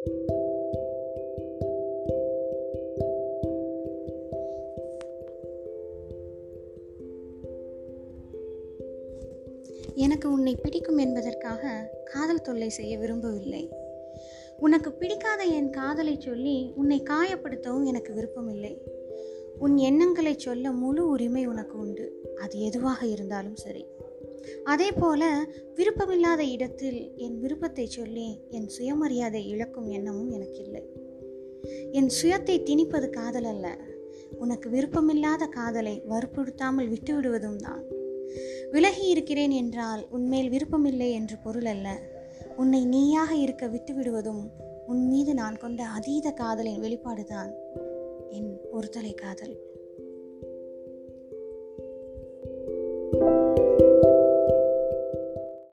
எனக்கு உன்னை பிடிக்கும் என்பதற்காக காதல் தொல்லை செய்ய விரும்பவில்லை. உனக்கு பிடிக்காத என் காதலை சொல்லி உன்னை காயப்படுத்தவும் எனக்கு விருப்பமில்லை. உன் எண்ணங்களை சொல்ல முழு உரிமை உனக்கு உண்டு. அது எதுவாக இருந்தாலும் சரி. அதே போல விருப்பமில்லாத இடத்தில் என் விருப்பத்தை சொல்லி என் சுயமரியாதை இழக்கும் எண்ணமும் எனக்கு இல்லை என் சுயத்தை திணிப்பது காதல் அல்ல உனக்கு விருப்பமில்லாத காதலை வற்புறுத்தாமல் விட்டுவிடுவதும் தான். விலகி இருக்கிறேன் என்றால் உன்மேல் விருப்பமில்லை என்று பொருள் அல்ல. உன்னை நீயாக இருக்க விட்டுவிடுவதும் உன் மீது நான் கொண்ட அதீத காதலின் வெளிப்பாடுதான் என் ஒருதலை காதல்.